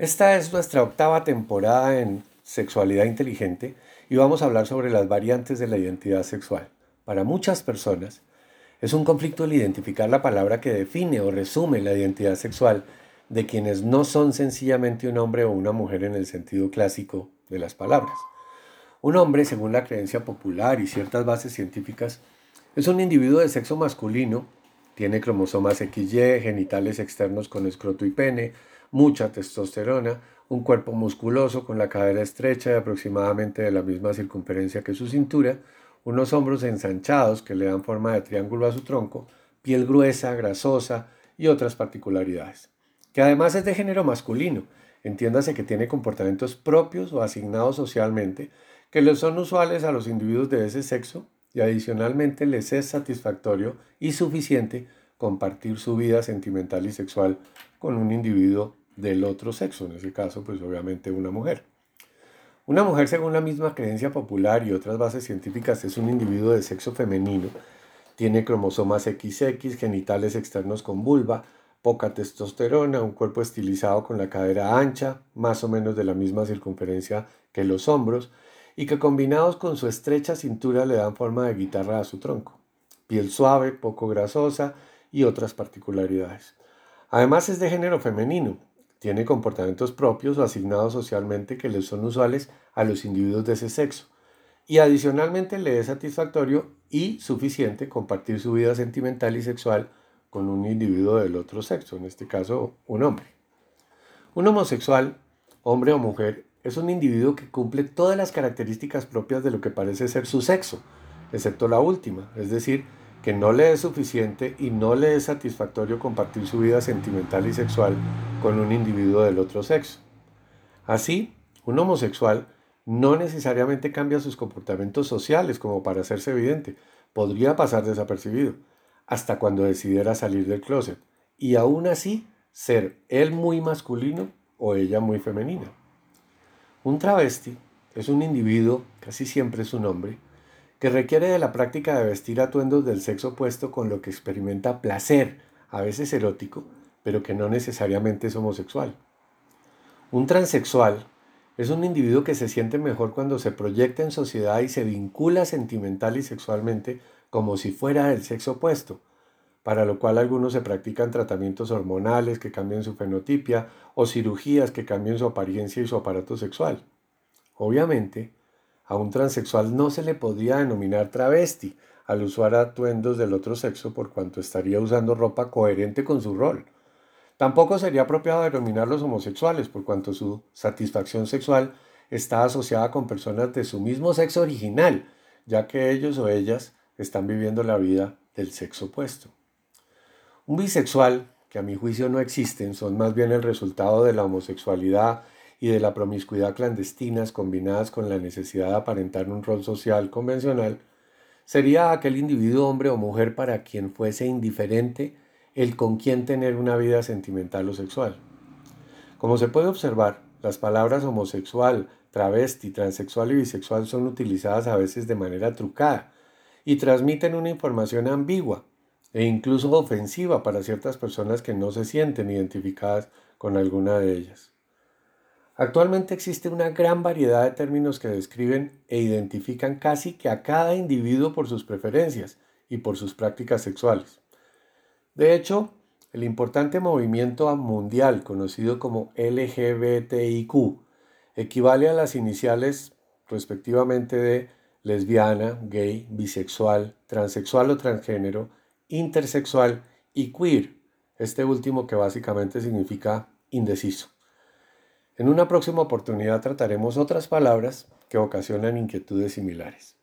Esta es nuestra octava temporada en Sexualidad Inteligente y vamos a hablar sobre las variantes de la identidad sexual. Para muchas personas es un conflicto el identificar la palabra que define o resume la identidad sexual de quienes no son sencillamente un hombre o una mujer en el sentido clásico de las palabras. Un hombre, según la creencia popular y ciertas bases científicas, es un individuo de sexo masculino, tiene cromosomas XY, genitales externos con escroto y pene, mucha testosterona, un cuerpo musculoso con la cadera estrecha y aproximadamente de la misma circunferencia que su cintura, unos hombros ensanchados que le dan forma de triángulo a su tronco, piel gruesa, grasosa y otras particularidades. Que además es de género masculino, entiéndase que tiene comportamientos propios o asignados socialmente que les son usuales a los individuos de ese sexo y adicionalmente les es satisfactorio y suficiente compartir su vida sentimental y sexual con un individuo del otro sexo, en ese caso pues obviamente una mujer. Una mujer según la misma creencia popular y otras bases científicas es un individuo de sexo femenino, tiene cromosomas XX, genitales externos con vulva, poca testosterona, un cuerpo estilizado con la cadera ancha, más o menos de la misma circunferencia que los hombros, y que combinados con su estrecha cintura le dan forma de guitarra a su tronco. Piel suave, poco grasosa y otras particularidades. Además es de género femenino, tiene comportamientos propios o asignados socialmente que les son usuales a los individuos de ese sexo. Y adicionalmente le es satisfactorio y suficiente compartir su vida sentimental y sexual con un individuo del otro sexo, en este caso un hombre. Un homosexual, hombre o mujer, es un individuo que cumple todas las características propias de lo que parece ser su sexo, excepto la última, es decir, que no le es suficiente y no le es satisfactorio compartir su vida sentimental y sexual con un individuo del otro sexo. Así, un homosexual no necesariamente cambia sus comportamientos sociales como para hacerse evidente, podría pasar desapercibido, hasta cuando decidiera salir del closet, y aún así ser él muy masculino o ella muy femenina. Un travesti es un individuo, casi siempre es un hombre, que requiere de la práctica de vestir atuendos del sexo opuesto con lo que experimenta placer, a veces erótico, pero que no necesariamente es homosexual. Un transexual es un individuo que se siente mejor cuando se proyecta en sociedad y se vincula sentimental y sexualmente como si fuera del sexo opuesto, para lo cual algunos se practican tratamientos hormonales que cambian su fenotipia o cirugías que cambian su apariencia y su aparato sexual. Obviamente, a un transexual no se le podría denominar travesti al usar atuendos del otro sexo por cuanto estaría usando ropa coherente con su rol. Tampoco sería apropiado denominarlos homosexuales por cuanto su satisfacción sexual está asociada con personas de su mismo sexo original, ya que ellos o ellas están viviendo la vida del sexo opuesto. Un bisexual, que a mi juicio no existen, son más bien el resultado de la homosexualidad y de la promiscuidad clandestinas combinadas con la necesidad de aparentar un rol social convencional, sería aquel individuo hombre o mujer para quien fuese indiferente el con quien tener una vida sentimental o sexual. Como se puede observar, las palabras homosexual, travesti, transexual y bisexual son utilizadas a veces de manera trucada y transmiten una información ambigua e incluso ofensiva para ciertas personas que no se sienten identificadas con alguna de ellas. Actualmente existe una gran variedad de términos que describen e identifican casi que a cada individuo por sus preferencias y por sus prácticas sexuales. De hecho, el importante movimiento mundial conocido como LGBTIQ equivale a las iniciales respectivamente de lesbiana, gay, bisexual, transexual o transgénero, intersexual y queer, este último que básicamente significa indeciso. En una próxima oportunidad trataremos otras palabras que ocasionan inquietudes similares.